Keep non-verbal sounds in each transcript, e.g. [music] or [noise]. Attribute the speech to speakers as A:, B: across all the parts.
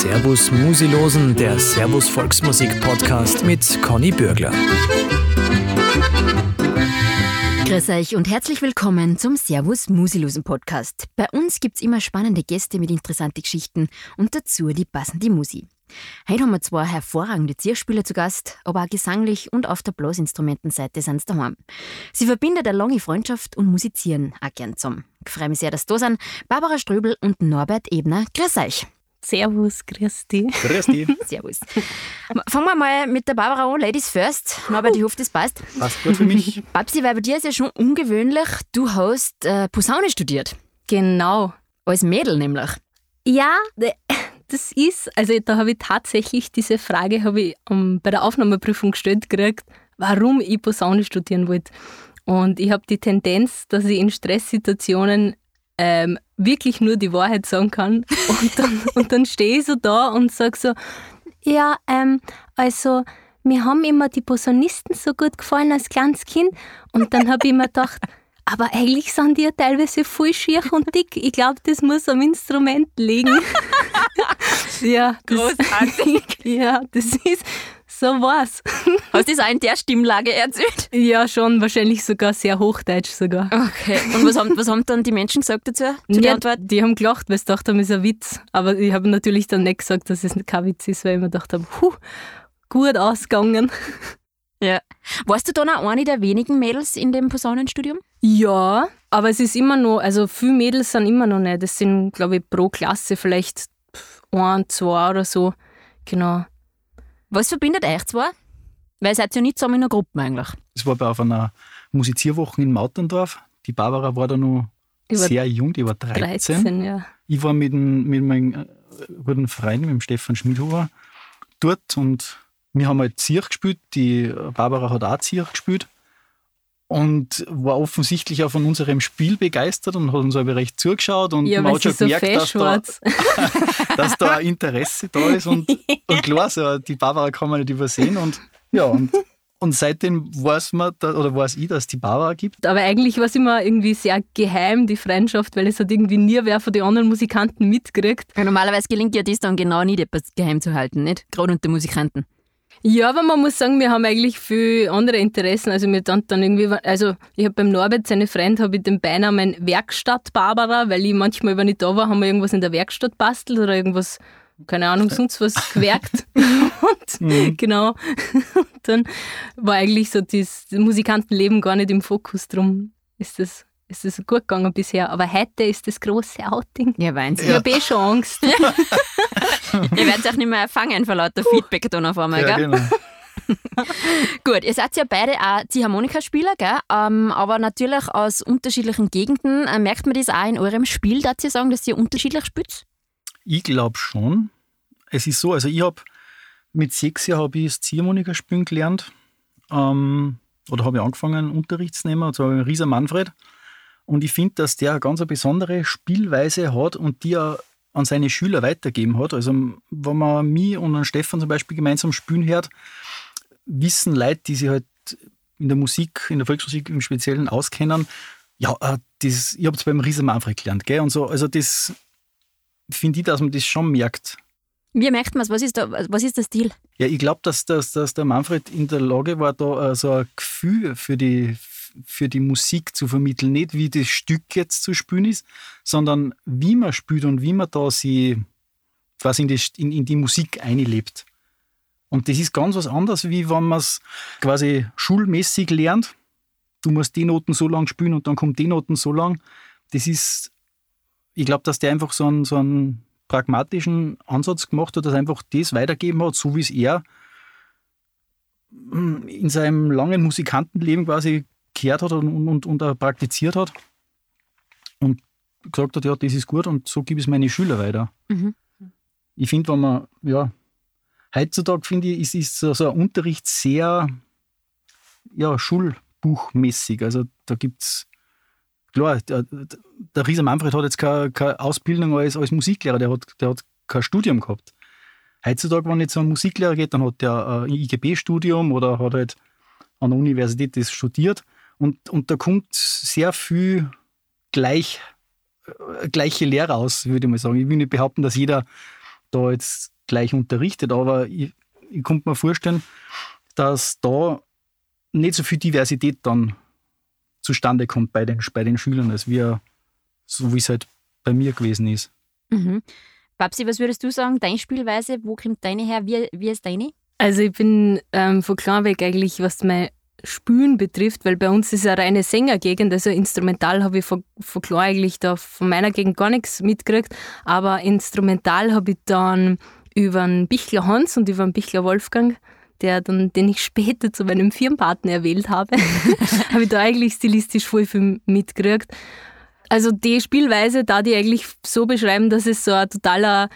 A: Servus Musilosen, der Servus Volksmusik Podcast mit Conny Bürgler.
B: Grüß euch und herzlich willkommen zum Servus Musilosen Podcast. Bei uns gibt's immer spannende Gäste mit interessanten Geschichten und dazu die passende Musik. Heute haben wir zwei hervorragende Zierspieler zu Gast, aber auch gesanglich und auf der Blasinstrumentenseite sind sie daheim. Sie verbindet eine lange Freundschaft und musizieren auch gern zusammen. Ich freue mich sehr, dass da sind Barbara Ströbel und Norbert Ebner. Grüß euch.
C: Servus, grüß dich.
D: Grüß dich.
B: Servus. Fangen wir mal mit der Barbara an. Ladies first. Norbert, ich hoffe, das passt.
D: Passt gut für mich.
B: Babsi, weil bei dir ist ja schon ungewöhnlich. Du hast äh, Posaune studiert.
C: Genau.
B: Als Mädel nämlich.
C: Ja, das ist, also da habe ich tatsächlich diese Frage habe ich um, bei der Aufnahmeprüfung gestellt gekriegt, warum ich Posaune studieren wollte. Und ich habe die Tendenz, dass ich in Stresssituationen ähm, wirklich nur die Wahrheit sagen kann. Und dann, [laughs] und dann stehe ich so da und sage so, ja, ähm, also mir haben immer die Posaunisten so gut gefallen als kleines Kind. Und dann habe ich mir gedacht, aber eigentlich sind die ja teilweise voll schier und dick. Ich glaube, das muss am Instrument liegen. [laughs] ja, das,
B: Großartig. [laughs]
C: ja, das ist so was. [laughs]
B: Hast du das auch in der Stimmlage erzählt?
C: Ja, schon, wahrscheinlich sogar sehr hochdeutsch sogar.
B: Okay. Und was haben, was haben dann die Menschen gesagt dazu? Zu der
C: Ja,
B: Antwort?
C: die haben gelacht, weil sie gedacht haben, es ist ein Witz. Aber ich habe natürlich dann nicht gesagt, dass es kein Witz ist, weil ich mir gedacht habe, puh, gut ausgegangen. [laughs]
B: Ja. Warst du dann auch eine der wenigen Mädels in dem Posaunenstudium?
C: Ja, aber es ist immer noch, also viele Mädels sind immer noch nicht. Das sind, glaube ich, pro Klasse vielleicht ein, zwei oder so. Genau.
B: Was verbindet euch zwei? Weil ihr seid ja nicht zusammen in einer Gruppe eigentlich.
D: Das war bei auf einer Musizierwoche in Mauterndorf. Die Barbara war da noch sehr jung, die war 13.
C: 13, ja.
D: Ich war mit, dem, mit meinem äh, guten Freund, mit dem Stefan Schmidhuber, dort und wir haben halt Zirch gespielt. Die Barbara hat auch Zirch gespielt und war offensichtlich auch von unserem Spiel begeistert und hat uns aber recht zugeschaut und
C: Ja,
D: man
C: weil
D: hat schon
C: so
D: gemerkt, dass da, [laughs] dass da ein Interesse da ist und, [laughs] und klar, so, die Barbara kann man nicht übersehen und ja, und, und seitdem weiß man, da, oder weiß ich, dass es die Barbara gibt.
C: Aber eigentlich war es immer irgendwie sehr geheim, die Freundschaft, weil es hat irgendwie nie wer von den anderen Musikanten mitgekriegt.
B: Ja, normalerweise gelingt ja das dann genau nicht, etwas geheim zu halten, nicht? Gerade unter Musikanten.
C: Ja, aber man muss sagen, wir haben eigentlich viel andere Interessen. Also wir dann, dann irgendwie, also ich habe beim Norbert, seine Freund, habe ich den Beinamen Werkstatt Barbara, weil ich manchmal, wenn ich da war, haben wir irgendwas in der Werkstatt bastelt oder irgendwas, keine Ahnung, sonst was [laughs] gewerkt. Und genau. Und dann war eigentlich so das Musikantenleben gar nicht im Fokus. Drum ist das, ist das gut gegangen bisher. Aber heute ist das große Outing.
B: Ja, Wahnsinn.
C: Ich habe eh schon Angst. [laughs]
B: Ihr werdet euch nicht mehr erfangen vor lauter Feedback dann auf einmal,
D: Ja,
B: gell?
D: genau. [laughs]
B: Gut, ihr seid ja beide auch Ziehharmonikaspieler, gell? Ähm, aber natürlich aus unterschiedlichen Gegenden. Äh, merkt man das auch in eurem Spiel, dass ihr sagen, dass ihr unterschiedlich spielt?
D: Ich glaube schon. Es ist so, also ich habe mit sechs Jahren habe ich das Ziehharmonika spielen gelernt. Ähm, oder habe ich angefangen, Unterricht zu nehmen, und zwar beim Rieser Manfred. Und ich finde, dass der eine ganz eine besondere Spielweise hat und die er an seine Schüler weitergeben hat. Also wenn man mich und einen Stefan zum Beispiel gemeinsam spielen hört, wissen Leute, die sich halt in der Musik, in der Volksmusik im Speziellen auskennen, ja, äh, das, ich habe es beim Rieser Manfred gelernt, gell? Und so, also das finde ich, dass man das schon merkt.
B: Wie merkt man es? Was ist, da, was ist der Stil?
D: Ja, ich glaube, dass, dass, dass der Manfred in der Lage war, da äh, so ein Gefühl für die, für die Musik zu vermitteln. Nicht wie das Stück jetzt zu spielen ist, sondern wie man spielt und wie man da sie quasi in die, in, in die Musik einlebt. Und das ist ganz was anderes, wie wenn man es quasi schulmäßig lernt. Du musst die Noten so lang spielen und dann kommt die Noten so lang. Das ist, ich glaube, dass der einfach so einen, so einen pragmatischen Ansatz gemacht hat, dass er einfach das weitergeben hat, so wie es er in seinem langen Musikantenleben quasi gehört hat und, und, und praktiziert hat. Und gesagt hat, ja, das ist gut und so gebe ich es meine Schüler weiter.
B: Mhm.
D: Ich finde, wenn man, ja, heutzutage finde ich, ist, ist so, so ein Unterricht sehr, ja, schulbuchmäßig. Also da gibt es, klar, der, der Rieser Manfred hat jetzt keine, keine Ausbildung als, als Musiklehrer, der hat, der hat kein Studium gehabt. Heutzutage, wenn jetzt ein Musiklehrer geht, dann hat der ein IGB-Studium oder hat halt an der Universität das studiert und, und da kommt sehr viel gleich, äh, gleiche Lehre aus, würde ich mal sagen. Ich will nicht behaupten, dass jeder da jetzt gleich unterrichtet, aber ich, ich konnte mir vorstellen, dass da nicht so viel Diversität dann zustande kommt bei den, bei den Schülern, als wir, so wie es halt bei mir gewesen ist.
B: Mhm. Babsi, was würdest du sagen, deine Spielweise, wo kommt deine her, wie, wie ist deine?
C: Also ich bin ähm, von klar weg eigentlich, was mein Spülen betrifft, weil bei uns ist eine reine Sängergegend, also instrumental habe ich von, von klar eigentlich da von meiner Gegend gar nichts mitgekriegt, aber instrumental habe ich dann über einen Bichler Hans und über einen Bichler Wolfgang der dann, den ich später zu meinem Firmenpartner erwählt habe, [laughs] habe ich da eigentlich stilistisch voll viel mitgekriegt. Also die Spielweise, da die eigentlich so beschreiben, dass es so ein totaler,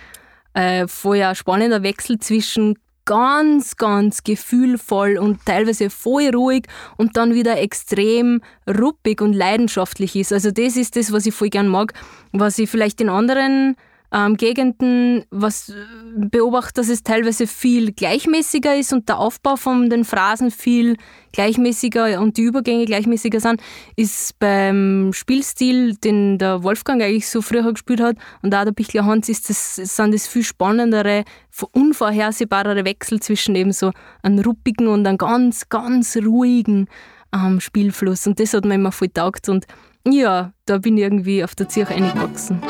C: äh, vorher spannender Wechsel zwischen ganz, ganz gefühlvoll und teilweise voll ruhig und dann wieder extrem ruppig und leidenschaftlich ist. Also das ist das, was ich voll gern mag, was ich vielleicht in anderen ähm, Gegenden was äh, beobachte, dass es teilweise viel gleichmäßiger ist und der Aufbau von den Phrasen viel gleichmäßiger und die Übergänge gleichmäßiger sind, ist beim Spielstil, den der Wolfgang eigentlich so früher gespielt hat und auch der Bichler Hans, ist das, sind das viel spannendere, unvorhersehbarere Wechsel zwischen eben so einem ruppigen und einem ganz, ganz ruhigen ähm, Spielfluss. Und das hat mir immer voll taugt und ja, da bin ich irgendwie auf der Zirche eingewachsen.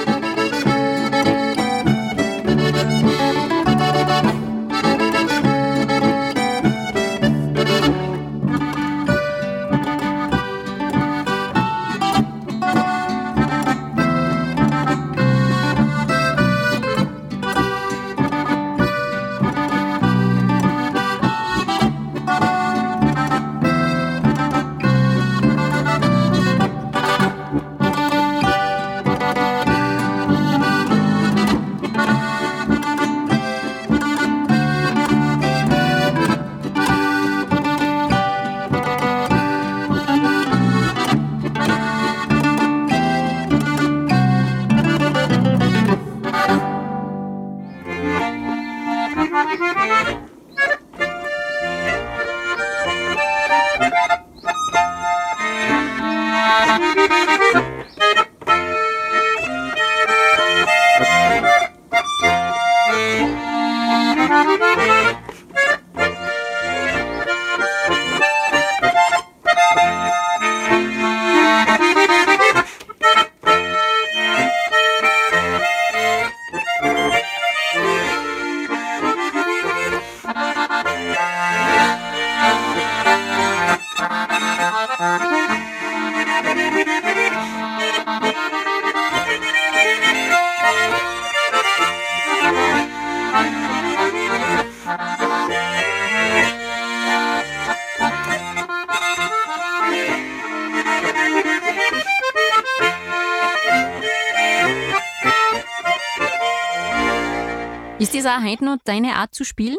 B: Heute noch deine Art zu spielen?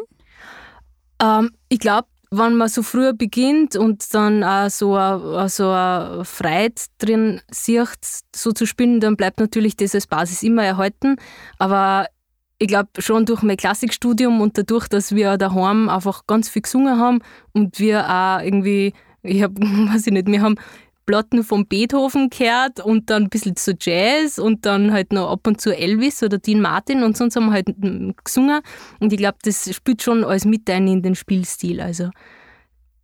C: Ähm, ich glaube, wenn man so früher beginnt und dann auch so eine, so eine Freude drin sieht, so zu spielen, dann bleibt natürlich das als Basis immer erhalten. Aber ich glaube schon durch mein Klassikstudium und dadurch, dass wir daheim einfach ganz viel gesungen haben und wir auch irgendwie, ich habe, [laughs] weiß ich nicht, wir haben Platten von Beethoven gehört und dann ein bisschen zu Jazz und dann halt noch ab und zu Elvis oder Dean Martin und sonst haben wir halt gesungen. Und ich glaube, das spielt schon alles mit ein in den Spielstil. Also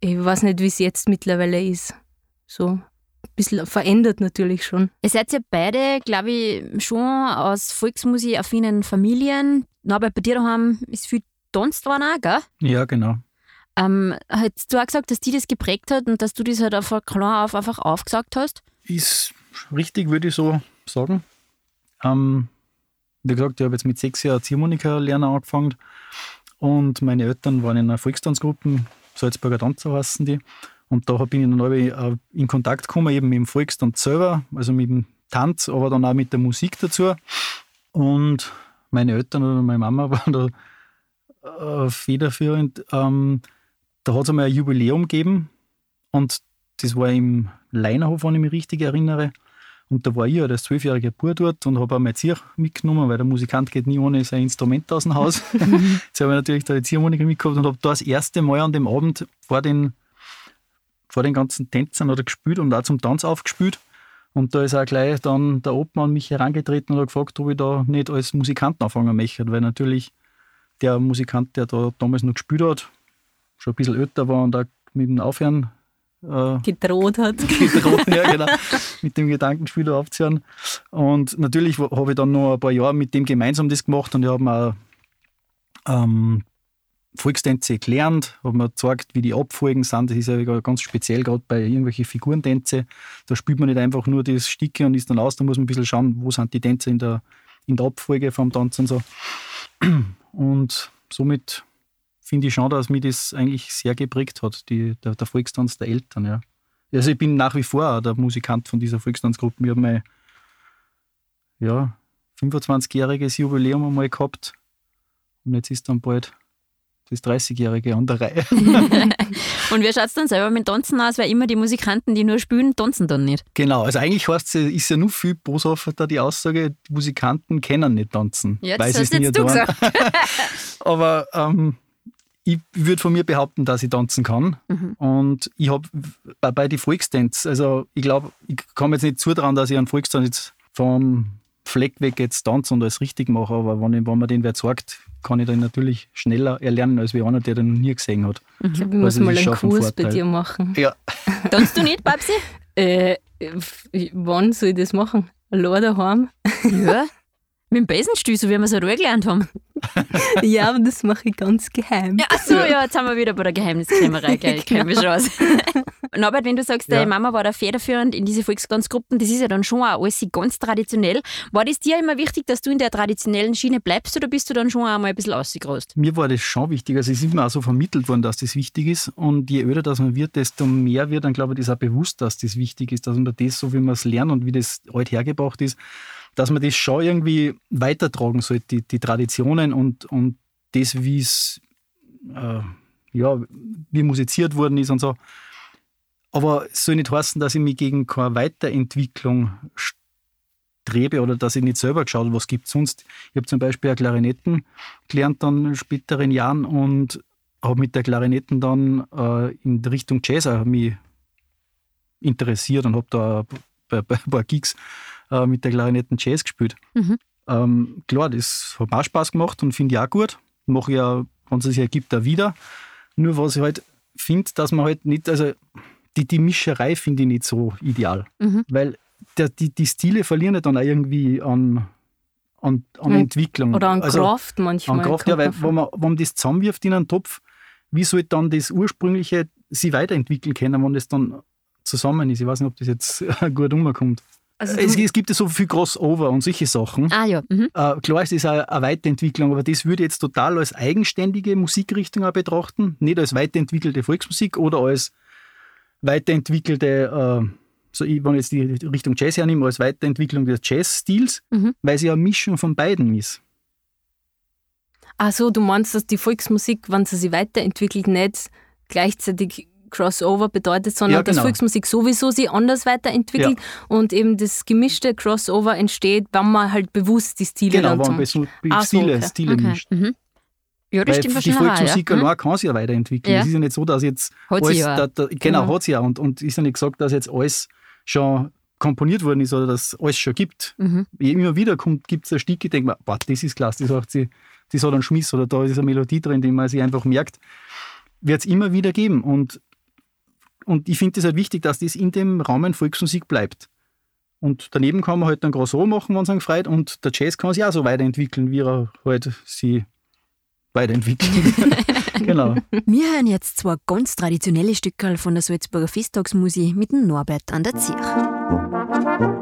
C: ich weiß nicht, wie es jetzt mittlerweile ist. So ein bisschen verändert natürlich schon.
B: Ihr seid ja beide, glaube ich, schon aus Volksmusik-affinen Familien. Aber bei dir daheim ist viel Tanz dran auch, gell?
D: Ja, genau.
B: Ähm, hast du auch gesagt, dass die das geprägt hat und dass du das halt einfach klar auf einfach aufgesagt hast?
D: Ist richtig, würde ich so sagen. Ähm, wie gesagt, ich habe jetzt mit sechs Jahren Ziehharmonika lernen angefangen und meine Eltern waren in einer Volkstanzgruppe, Salzburger Tanzer heißen die. Und da bin ich dann in Kontakt gekommen, eben mit dem Volkstanz selber, also mit dem Tanz, aber dann auch mit der Musik dazu. Und meine Eltern oder meine Mama [laughs] waren da äh, federführend. Ähm, da hat es einmal ein Jubiläum gegeben und das war im Leinerhof, wenn ich mich richtig erinnere. Und da war ich ja das zwölfjährige Bub dort und habe auch mein Zier mitgenommen, weil der Musikant geht nie ohne sein Instrument aus dem Haus. [laughs] Jetzt habe ich natürlich da die Ziehharmonika mitgehabt und habe da das erste Mal an dem Abend vor den, vor den ganzen Tänzern oder gespielt und auch zum Tanz aufgespielt. Und da ist auch gleich dann der Obmann an mich herangetreten und hat gefragt, ob ich da nicht als Musikant anfangen möchte, weil natürlich der Musikant, der da damals noch gespielt hat, schon ein bisschen älter war und auch mit dem Aufhören
C: äh, gedroht hat. [laughs]
D: gedroht, ja, genau. mit dem Gedankenspiel da aufzuhören. Und natürlich habe ich dann noch ein paar Jahre mit dem gemeinsam das gemacht und ich habe mir ähm, Volkstänze gelernt, habe mir gezeigt, wie die Abfolgen sind. Das ist ja ganz speziell, gerade bei irgendwelchen Figurentänze. Da spielt man nicht einfach nur das Sticke und ist dann aus, da muss man ein bisschen schauen, wo sind die Tänze in der, in der Abfolge vom Tanz und so. Und somit finde ich schon, dass mich das eigentlich sehr geprägt hat, die, der, der Volkstanz der Eltern. Ja. Also ich bin nach wie vor der Musikant von dieser Volkstanzgruppe. Wir haben mein ja, 25-jähriges Jubiläum einmal gehabt und jetzt ist dann bald das 30-Jährige an der Reihe. [laughs]
B: und wie schaut es dann selber mit Tanzen aus? Weil immer die Musikanten, die nur spielen, tanzen dann nicht.
D: Genau, also eigentlich heißt es, ist ja nur viel boshafter die Aussage, die Musikanten können nicht tanzen.
B: Ja, das hast jetzt du gesagt. [laughs]
D: Aber ähm, ich würde von mir behaupten, dass ich tanzen kann. Mhm. Und ich habe bei, bei den Volkstanz, also ich glaube, ich komme jetzt nicht zutrauen, dass ich einen Volkstanz jetzt vom Fleck weg jetzt tanze und alles richtig mache, aber wenn, ich, wenn man den wer sagt, kann ich dann natürlich schneller erlernen, als wie einer, der den noch nie gesehen hat.
C: Ich glaube, ich muss also mal einen Kurs bei dir machen.
D: Ja. [laughs]
B: Tanzt du nicht, Babsi?
C: äh, wann soll ich das machen? Allein daheim?
B: Ja. Mit dem Besenstuhl, so wie wir es halt auch gelernt haben. [laughs]
C: ja, aber das mache ich ganz geheim.
B: Ja, achso, ja, jetzt haben wir wieder bei der Geheimniskrämerei, gell? Ich kenne mich schon aus. [laughs] Norbert, wenn du sagst, ja. deine Mama war da federführend in diese Volkstanzgruppen, das ist ja dann schon auch alles ganz traditionell. War das dir immer wichtig, dass du in der traditionellen Schiene bleibst oder bist du dann schon einmal ein bisschen ausgerost?
D: Mir war das schon wichtig. Also es ist mir auch so vermittelt worden, dass das wichtig ist. Und je öder das man wird, desto mehr wird dann, glaube ich, das auch bewusst, dass das wichtig ist, dass man das, so wie man es lernt und wie das alt hergebracht ist, dass man das schon irgendwie weitertragen sollte, die, die Traditionen und, und das, wie es äh, ja, wie musiziert worden ist und so. Aber es soll nicht heißen, dass ich mich gegen keine Weiterentwicklung strebe oder dass ich nicht selber geschaut habe, was gibt sonst. Ich habe zum Beispiel eine Klarinetten gelernt dann in späteren Jahren und habe mit der Klarinetten dann äh, in Richtung Jazz mich interessiert und habe da bei ein paar Gigs äh, mit der Klarinetten Jazz gespielt. Mhm. Ähm, klar, das hat auch Spaß gemacht und finde ich auch gut. Mache ich ja, wenn es sich ergibt, auch wieder. Nur was ich halt finde, dass man halt nicht, also die, die Mischerei finde ich nicht so ideal. Mhm. Weil der, die, die Stile verlieren ja dann auch irgendwie an, an, an Entwicklung.
C: Oder an also, Kraft manchmal.
D: An Kraft, ja, weil wenn man, wenn man das zusammenwirft in einen Topf, wie soll dann das Ursprüngliche sich weiterentwickeln können, wenn das dann zusammen ist? Ich weiß nicht, ob das jetzt [laughs] gut umkommt. Also es, es, gibt ja so viel Crossover und solche Sachen.
B: Ah ja. Mhm.
D: Äh, klar ist das eine, eine Weiterentwicklung, aber das würde ich jetzt total als eigenständige Musikrichtung auch betrachten, nicht als weiterentwickelte Volksmusik oder als weiterentwickelte, äh, so ich, wenn ich jetzt die Richtung Jazz hernehme, als Weiterentwicklung des Jazzstils, mhm. weil sie ja eine Mischung von beiden ist.
C: Ach so, du meinst, dass die Volksmusik, wenn sie sich weiterentwickelt, nicht gleichzeitig Crossover bedeutet, sondern ja, genau. dass Volksmusik sowieso sich anders weiterentwickelt ja. und eben das gemischte Crossover entsteht, wenn man halt bewusst die Stile
D: genau,
C: dann
D: wenn man Stile, so, okay. Stile okay. mischt. Mhm.
B: Ja, das
D: Weil
B: stimmt
D: die Volksmusik ja. allein kann sich ja weiterentwickeln. Es ist ja nicht so, dass jetzt
B: hat alles,
D: ja. Da, da, genau, mhm. hat sie ja und, und ist ja nicht gesagt, dass jetzt alles schon komponiert worden ist oder dass alles schon gibt. Mhm. Immer wieder gibt es ein Stück, ich denke mir, boah, das ist klasse, das hat, sie, das hat einen Schmiss oder da ist eine Melodie drin, die man sich einfach merkt. Wird es immer wieder geben. Und und ich finde es halt wichtig, dass das in dem Rahmen Volksmusik bleibt. Und daneben kann man halt dann Grosso machen, wenn es einen freut. Und der Jazz kann sich auch so weiterentwickeln, wie er halt sie weiterentwickelt. [laughs] genau.
B: Wir hören jetzt zwei ganz traditionelle Stücke von der Salzburger Festtagsmusik mit dem Norbert an der Zirch.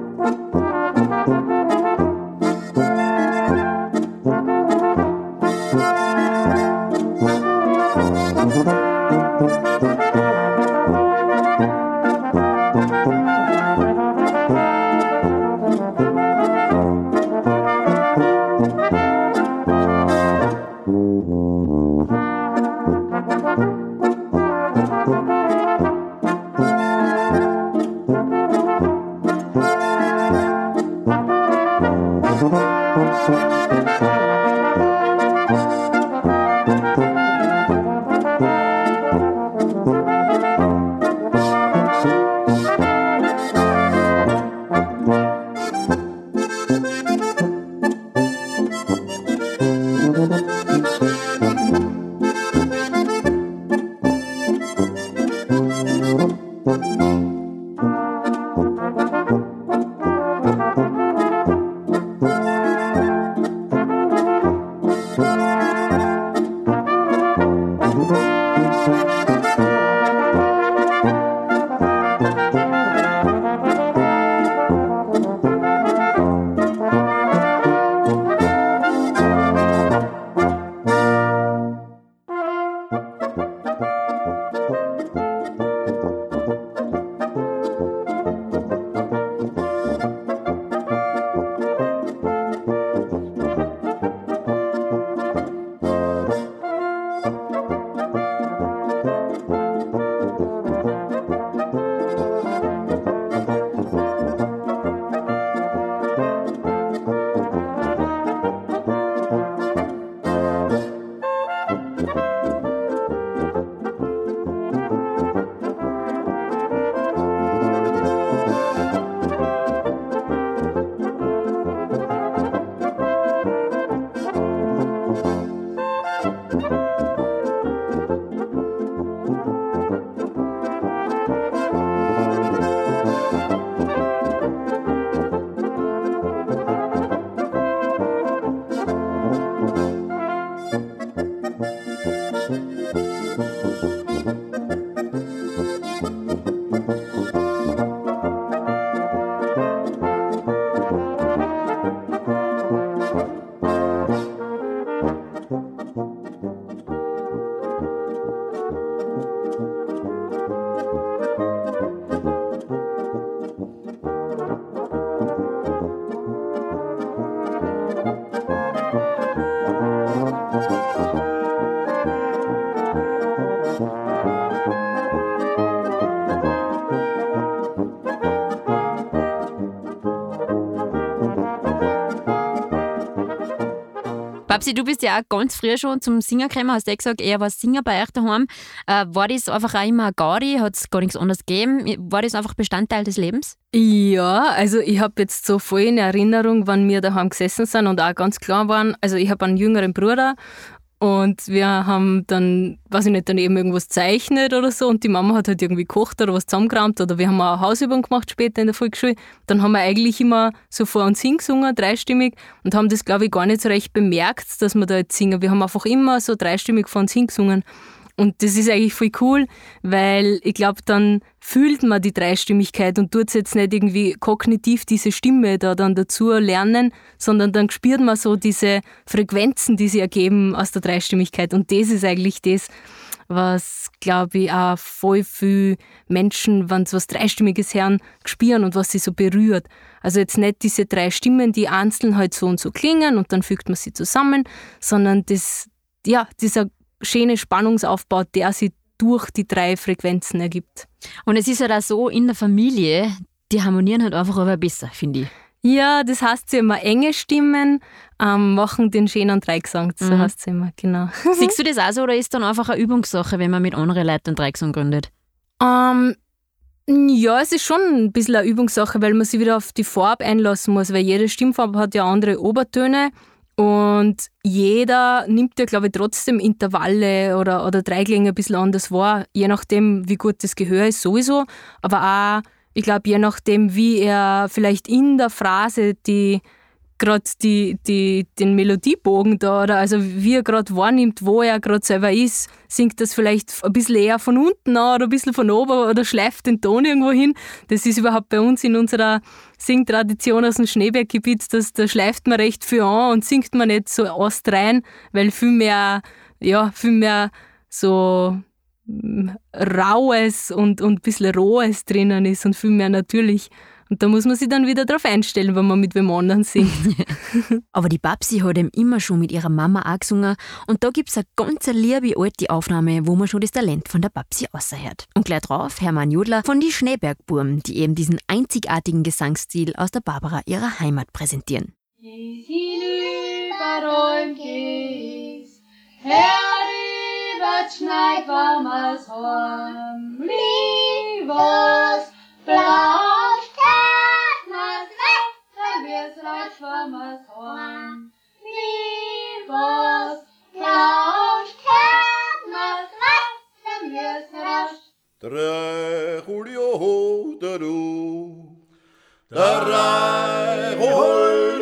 E: Babsi, du bist ja auch ganz früh schon zum Singen gekommen, hast du ja gesagt, er war Singer bei euch daheim. Äh, war das einfach auch immer Gaudi? Hat es gar nichts anderes gegeben? War das einfach Bestandteil des Lebens?
C: Ja, also ich habe jetzt so voll in Erinnerung, wann wir daheim gesessen sind und auch ganz klar waren, also ich habe einen jüngeren Bruder und wir haben dann, weiß ich nicht, dann eben irgendwas zeichnet oder so und die Mama hat halt irgendwie gekocht oder was zusammengerammt oder wir haben auch eine Hausübung gemacht später in der Volksschule. Dann haben wir eigentlich immer so vor uns hingesungen, dreistimmig und haben das, glaube ich, gar nicht so recht bemerkt, dass wir da jetzt singen. Wir haben einfach immer so dreistimmig vor uns hingesungen. Und das ist eigentlich voll cool, weil ich glaube, dann fühlt man die Dreistimmigkeit und tut jetzt nicht irgendwie kognitiv diese Stimme da dann dazu lernen, sondern dann spürt man so diese Frequenzen, die sich ergeben aus der Dreistimmigkeit. Und das ist eigentlich das, was, glaube ich, auch voll viele Menschen, wenn sie was Dreistimmiges hören, spüren und was sie so berührt. Also jetzt nicht diese drei Stimmen, die einzeln halt so und so klingen und dann fügt man sie zusammen, sondern das, ja, dieser schöne Spannungsaufbau, der sich durch die drei Frequenzen ergibt.
E: Und es ist ja halt auch so in der Familie, die harmonieren halt einfach aber besser, finde ich.
C: Ja, das heißt ja immer, enge Stimmen ähm, machen den schönen Dreigesang, so mhm. heißt es immer, genau. [laughs]
E: Siehst du das auch so oder ist dann einfach eine Übungssache, wenn man mit anderen Leuten einen Dreigesang gründet?
C: Ähm, ja, es ist schon ein bisschen eine Übungssache, weil man sich wieder auf die Farbe einlassen muss, weil jede Stimmfarbe hat ja andere Obertöne und jeder nimmt ja, glaube ich, trotzdem Intervalle oder, oder Dreiklänge ein bisschen anders wahr, je nachdem, wie gut das Gehör ist, sowieso. Aber auch, ich glaube, je nachdem, wie er vielleicht in der Phrase die gerade die, die, den Melodiebogen da, oder also wie er gerade wahrnimmt, wo er gerade selber ist, singt das vielleicht ein bisschen eher von unten an oder ein bisschen von oben oder schleift den Ton irgendwo hin. Das ist überhaupt bei uns in unserer Singtradition aus dem Schneeberggebiet, dass da schleift man recht viel an und singt man nicht so astrein, weil viel mehr, ja, viel mehr so mm, Raues und, und ein bisschen Rohes drinnen ist und viel mehr natürlich. Und da muss man sich dann wieder darauf einstellen, wenn man mit wem anderen singt. [laughs]
E: Aber die Babsi hat eben immer schon mit ihrer Mama auch gesungen. Und da gibt es eine ganz liebe alte Aufnahme, wo man schon das Talent von der Babsi außerhört. Und gleich drauf Hermann Jodler von die Schneebergburm, die eben diesen einzigartigen Gesangsstil aus der Barbara ihrer Heimat präsentieren. Herüber schneit warmes Horn, was blau from a thorn. Leave us, couch, canvas. Tre Julio Tre Julio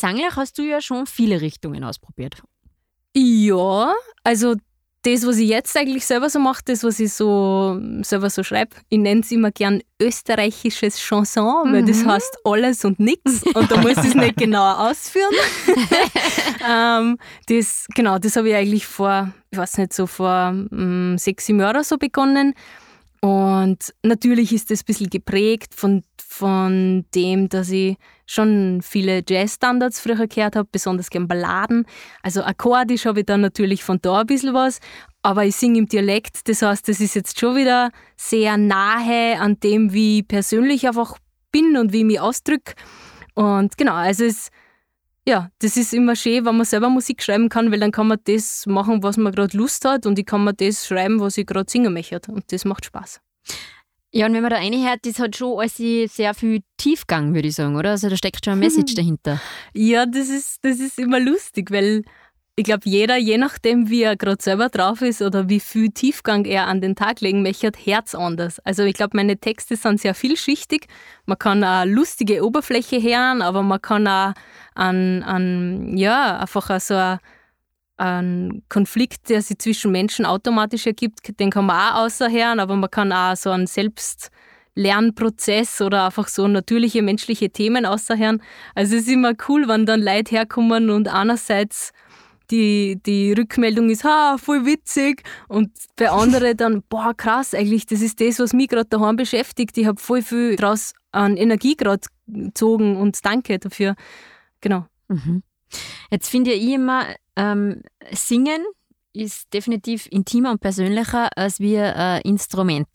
E: gesanglich hast du ja schon viele Richtungen ausprobiert.
C: Ja, also das, was ich jetzt eigentlich selber so mache, das, was ich so selber so schreibe, ich nenne es immer gern österreichisches Chanson, mhm. weil das mhm. heißt alles und nichts [laughs] und da muss ich es nicht genauer ausführen. [laughs] ähm, das, genau, das habe ich eigentlich vor, ich weiß nicht, so vor ähm, sechs, sieben Jahren so begonnen. Und natürlich ist das ein bisschen geprägt von, von dem, dass ich schon viele Jazzstandards früher gehört habe, besonders gern Balladen. Also akkordisch habe ich dann natürlich von da ein bisschen was, aber ich singe im Dialekt, das heißt, das ist jetzt schon wieder sehr nahe an dem, wie ich persönlich einfach bin und wie ich mich ausdrücke. Und genau, also es ja, das ist immer schön, wenn man selber Musik schreiben kann, weil dann kann man das machen, was man gerade Lust hat und ich kann mir das schreiben, was ich gerade singen möchte. Und das macht Spaß.
B: Ja, und wenn man da reinhört, das hat schon alles sehr viel Tiefgang, würde ich sagen, oder? Also da steckt schon eine Message [laughs] dahinter.
C: Ja, das ist, das ist immer lustig, weil ich glaube, jeder, je nachdem, wie er gerade selber drauf ist oder wie viel Tiefgang er an den Tag legen möchte, Herz anders. Also ich glaube, meine Texte sind sehr vielschichtig. Man kann eine lustige Oberfläche hören, aber man kann auch an, an ja, einfach so ein ein Konflikt, der sich zwischen Menschen automatisch ergibt, den kann man auch außerhören, aber man kann auch so einen Selbstlernprozess oder einfach so natürliche menschliche Themen außerhören. Also es ist immer cool, wenn dann Leute herkommen und einerseits die, die Rückmeldung ist, ha, voll witzig. Und bei anderen dann, [laughs] boah, krass, eigentlich, das ist das, was mich gerade daheim beschäftigt. Ich habe voll viel daraus an Energie gerade gezogen und danke dafür. Genau.
B: Mhm. Jetzt finde ich immer, ähm, Singen ist definitiv intimer und persönlicher als wie ein Instrument.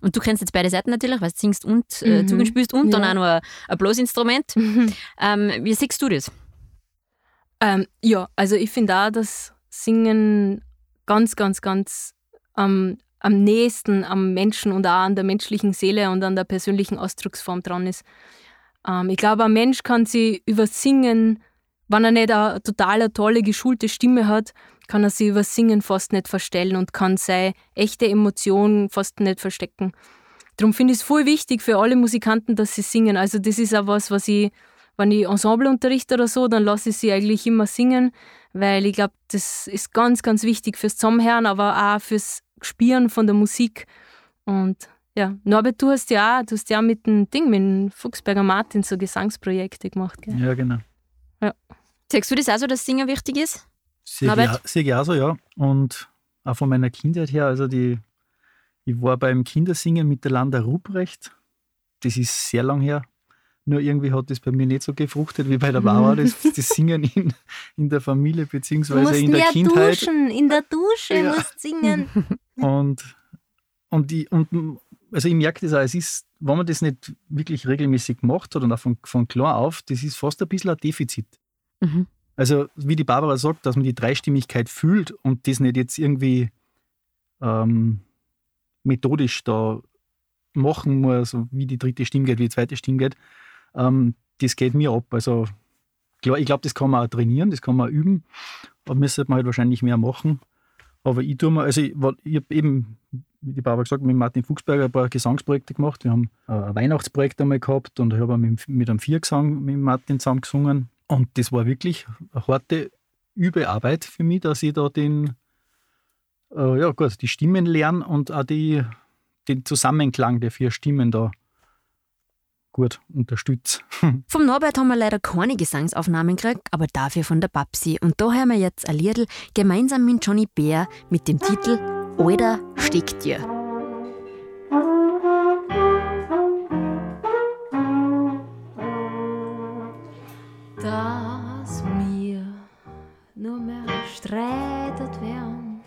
B: Und du kennst jetzt beide Seiten natürlich, weil du singst und äh, mhm. spielst und ja. dann auch noch ein, ein Bloßinstrument. Mhm. [laughs] Ähm, wie siehst du das?
C: Ähm, ja, also ich finde auch, dass Singen ganz, ganz, ganz ähm, am nächsten am Menschen und auch an der menschlichen Seele und an der persönlichen Ausdrucksform dran ist. Ähm, ich glaube, ein Mensch kann sich über Singen wenn er nicht eine total tolle, geschulte Stimme hat, kann er sich über Singen fast nicht verstellen und kann seine echte Emotion fast nicht verstecken. Darum finde ich es voll wichtig für alle Musikanten, dass sie singen. Also das ist auch was, was ich, wenn ich Ensemble unterrichte oder so, dann lasse ich sie eigentlich immer singen, weil ich glaube, das ist ganz, ganz wichtig fürs Zusammenhören, aber auch fürs Spielen von der Musik. Und ja, Norbert, du hast ja auch, du hast ja mit dem Ding, mit dem Fuchsberger Martin so Gesangsprojekte gemacht, gell?
D: Ja, genau.
B: Ja. Sagst du das auch so, dass Singen wichtig ist?
D: Sehe ich auch so, ja. Und auch von meiner Kindheit her, also die, ich war beim Kindersingen mit der Landa Ruprecht. Das ist sehr lang her. Nur irgendwie hat das bei mir nicht so gefruchtet wie bei der Bauer, [laughs] das, das Singen in, in der Familie beziehungsweise in der Kindheit.
C: Duschen, in der Dusche ja. musst singen. [laughs]
D: Und, und, ich, und also ich merke das auch, es ist, wenn man das nicht wirklich regelmäßig macht oder von, von klar auf, das ist fast ein bisschen ein Defizit. Mhm. Also, wie die Barbara sagt, dass man die Dreistimmigkeit fühlt und das nicht jetzt irgendwie ähm, methodisch da machen muss, wie die dritte Stimme geht, wie die zweite Stimme geht, ähm, das geht mir ab. Also, klar, ich glaube, das kann man auch trainieren, das kann man auch üben, aber müsste man halt wahrscheinlich mehr machen. Aber ich tue mir, also ich, ich habe eben, wie die Barbara gesagt, mit Martin Fuchsberger ein paar Gesangsprojekte gemacht. Wir haben ein Weihnachtsprojekt einmal gehabt und ich habe mit, mit einem Viergesang mit Martin zusammen gesungen. Und das war wirklich eine harte Übearbeit für mich, dass ich da den, äh, ja gut, die Stimmen lerne und auch die, den Zusammenklang der vier Stimmen da gut unterstütze. [laughs]
B: Vom Norbert haben wir leider keine Gesangsaufnahmen gekriegt, aber dafür von der Babsi. Und da hören wir jetzt ein Liedl gemeinsam mit Johnny Bär mit dem Titel Oder steckt dir.
C: streitet werden.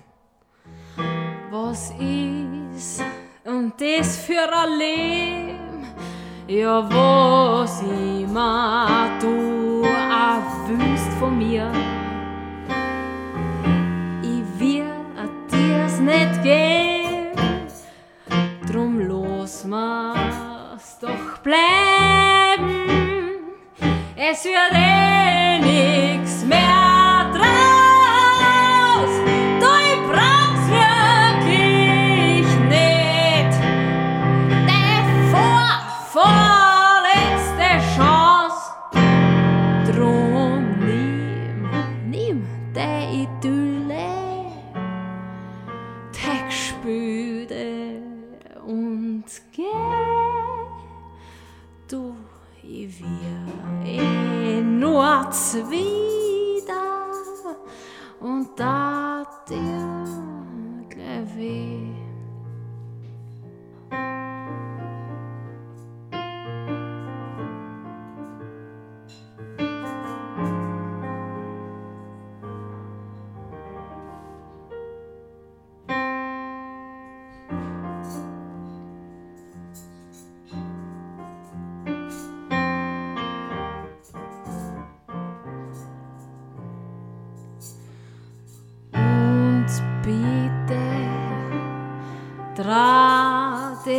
C: Was ist und das für ein Leben? Ja, was immer du willst von mir. Dir's nicht geben, drum los mir's doch bleiben. Es wird eh nix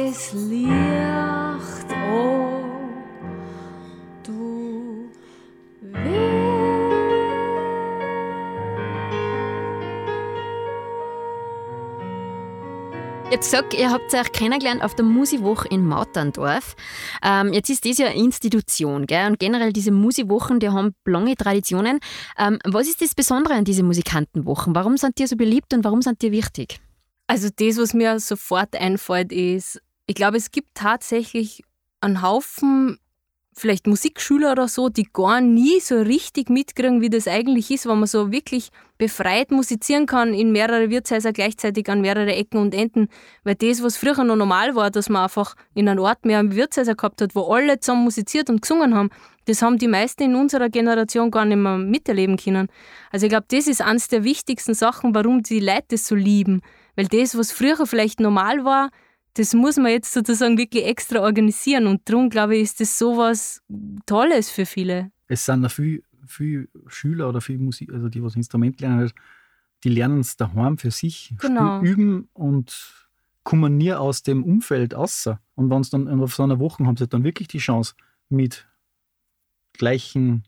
C: das Licht, oh, du
B: Ihr habt gesagt, ihr habt euch kennengelernt auf der Musiwoche in Mauterndorf. Ähm, jetzt ist das ja eine Institution, gell? Und generell diese Musiwochen, die haben lange Traditionen. Ähm, was ist das Besondere an diesen Musikantenwochen? Warum sind die so beliebt und warum sind die wichtig?
C: Also das, was mir sofort einfällt, ist, ich glaube, es gibt tatsächlich einen Haufen vielleicht Musikschüler oder so, die gar nie so richtig mitkriegen, wie das eigentlich ist, wenn man so wirklich befreit musizieren kann in mehrere Wirtshäuser gleichzeitig an mehrere Ecken und Enden. Weil das, was früher noch normal war, dass man einfach in einem Ort mehr Wirtshäuser gehabt hat, wo alle zusammen musiziert und gesungen haben, das haben die meisten in unserer Generation gar nicht mehr miterleben können. Also ich glaube, das ist eines der wichtigsten Sachen, warum die Leute das so lieben. Weil das, was früher vielleicht normal war, das muss man jetzt sozusagen wirklich extra organisieren. Und darum, glaube ich, ist das so was Tolles für viele.
D: Es sind noch viele, viele Schüler oder viele Musik, also die, was Instrument lernen, die lernen es daheim für sich,
C: Genau.
D: üben und kommen nie aus dem Umfeld außer. Und wenn es dann auf so einer Woche haben sie dann wirklich die Chance, mit gleichen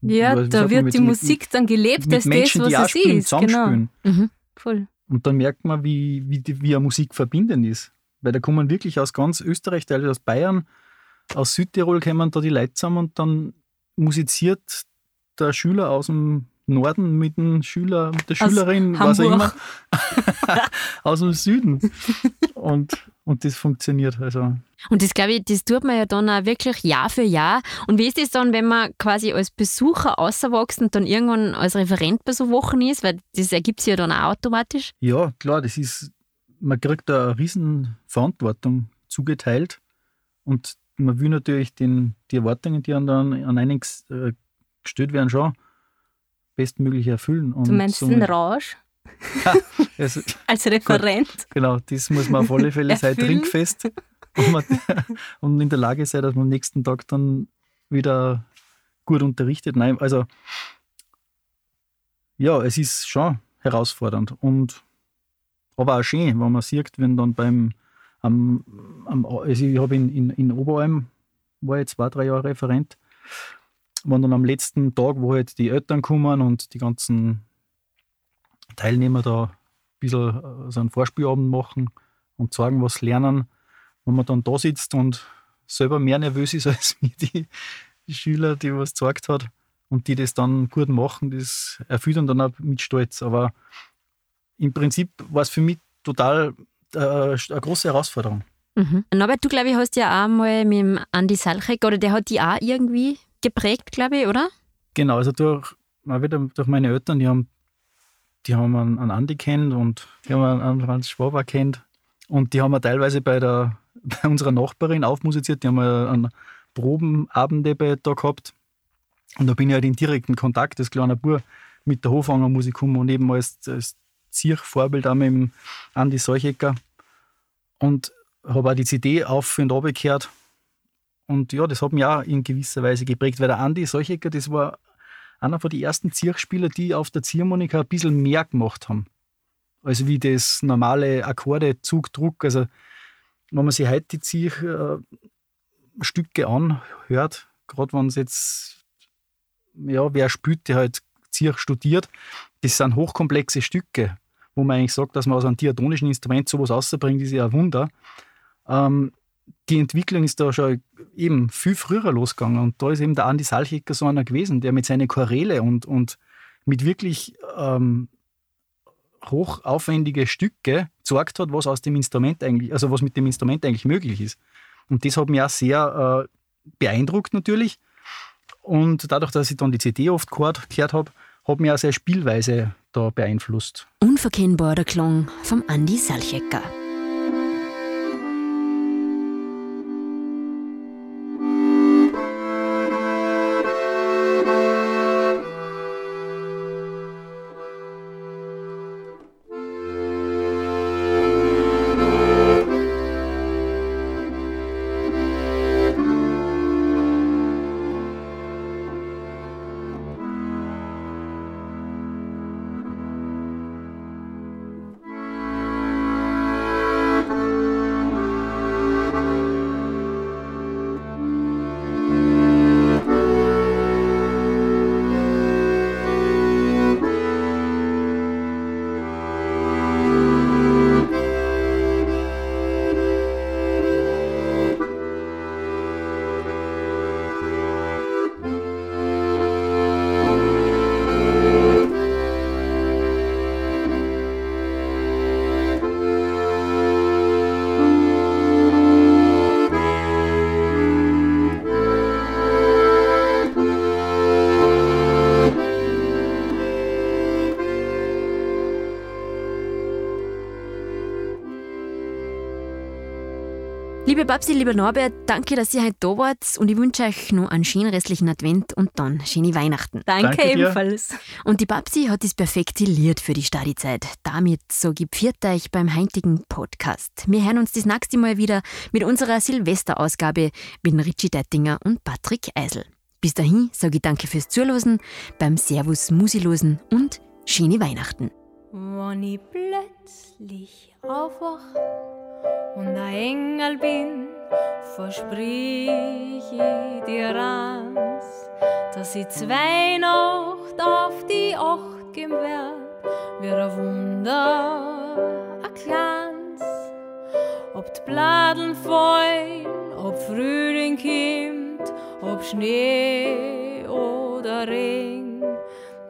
C: Ja, da wird
D: mit-
C: die
D: mit-
C: Musik dann gelebt
D: mit
C: als
D: Menschen,
C: das,
D: die auch
C: was es
D: spielen,
C: ist. Genau.
D: zusammenspielen.
B: Mhm.
C: Voll.
D: Und dann merkt man, wie, wie, wie eine Musik verbindend ist. Weil da kommen wirklich aus ganz Österreich, teilweise aus Bayern, aus Südtirol kommen da die Leute zusammen und dann musiziert der Schüler aus dem Norden mit dem Schüler, mit der
C: Aus
D: Schülerin, was auch immer,
C: Hamburg. [laughs]
D: aus dem Süden. Und, und das funktioniert. Also
B: Und das glaube ich, das tut man ja dann auch wirklich Jahr für Jahr. Und wie ist das dann, wenn man quasi als Besucher außerwächst und dann irgendwann als Referent bei so Wochen ist? Weil das ergibt sich ja dann auch automatisch.
D: ja, klar, das ist, man kriegt da eine riesen Verantwortung zugeteilt und man will natürlich den, die Erwartungen, die an, dann an einen äh, gestellt werden, schon bestmöglich erfüllen. Und
C: Du meinst den Rausch [laughs] [laughs]
D: also,
C: als Referent?
D: genau, das muss man auf alle Fälle sein, trinkfest und, man, [laughs] und in der Lage sein, dass man am nächsten Tag dann wieder gut unterrichtet. Nein, also ja, es ist schon herausfordernd und aber auch schön, wenn man sieht, wenn dann beim am, am, also ich habe in, in, in Oberalm war ich zwei, drei Jahre Referent, wenn dann am letzten Tag, wo halt die Eltern kommen und die ganzen Teilnehmer da bisschen äh, so einen Vorspielabend machen und sagen, was lernen, wenn man dann da sitzt und selber mehr nervös ist [laughs] als die, die Schüler, die was gezeigt hat und die das dann gut machen, das erfüllt dann auch mit Stolz. Aber im Prinzip war es für mich total äh, eine große Herausforderung.
B: Mhm. Norbert, du glaube ich hast ja auch mal mit dem Andi Salchek, oder der hat die auch irgendwie geprägt, glaube ich, oder?
D: Genau, also durch, auch wieder durch meine Eltern, die haben, die haben einen, einen Andi kennt und die haben einen, Franz Schwaber kennt. Und die haben wir teilweise bei, der, [laughs] bei unserer Nachbarin aufmusiziert. Die haben wir einen Probenabende bei da gehabt. Und da bin ich halt in direkten Kontakt als kleiner Bub mit der Hofhangermusikum und eben als, als Zirchvorbild auch mit dem Andi Solchecker. Und habe auch die CD auf und runter. Und ja, das hat mich auch in gewisser Weise geprägt, weil der Andi Solchecker, das war einer von den ersten Zirchspieler, die auf der Ziehharmonika ein bisschen mehr gemacht haben. Also wie das normale Akkorde, Zug, Druck. Also wenn man sich heute die Zirchstücke Stücke anhört, gerade wenn es jetzt, ja, wer spielt, der halt Zirch studiert, das sind hochkomplexe Stücke, wo man eigentlich sagt, dass man aus einem diatonischen Instrument sowas rausbringt, ist ja ein Wunder. Ähm, die Entwicklung ist da schon eben viel früher losgegangen. Und da ist eben der Andi Salchecker so einer gewesen, der mit seinen Choräle und, und mit wirklich ähm, hochaufwendige Stücke gezeigt hat, was aus dem Instrument eigentlich, also was mit dem Instrument eigentlich möglich ist. Und das hat mich auch sehr äh, beeindruckt natürlich. Und dadurch, dass ich dann die CD oft gehört, gehört habe, hat mich auch seine Spielweise da beeinflusst.
B: Unverkennbar der Klang vom Andi Salchecker. Liebe Babsi, lieber Norbert, danke, dass ihr heute da wart und ich wünsche euch noch einen schönen restlichen Advent und dann schöne Weihnachten.
F: Danke,
C: Danke dir.
F: ebenfalls.
B: Und die Babsi hat das perfekte Lied für die Stadizeit. Damit sage ich pfiat euch beim heutigen Podcast. Wir hören uns das nächste Mal wieder mit unserer Silvesterausgabe mit Richie Deitinger und Patrick Eisel. Bis dahin sage ich danke fürs Zuhören beim Servus Musilosen und schöne Weihnachten.
F: Wenn ich plötzlich aufwach und ein Engel bin, versprich ich dir eins, dass ich zwei Nacht auf die Acht gehen werd, wird ein Wunder, ein kleines. Ob die Bladeln fallen, ob Frühling kommt, ob Schnee oder Regen.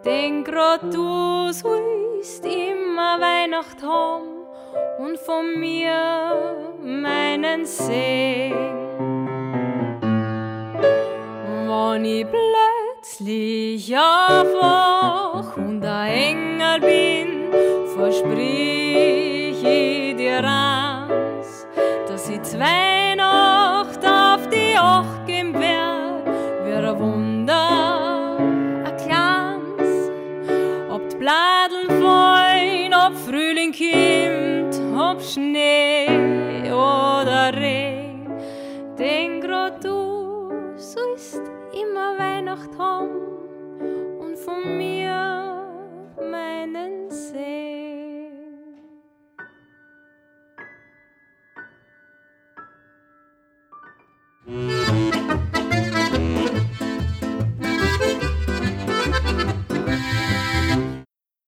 F: Denk grad du sollst immer Weihnacht haben und von mir meinen Segen. Wenn ich plötzlich aufwach und ein Engel bin, versprich ich dir eins, dass ich zwei ob Schnee oder Regen, denn grad du so ist immer Weihnacht haben und von mir meinen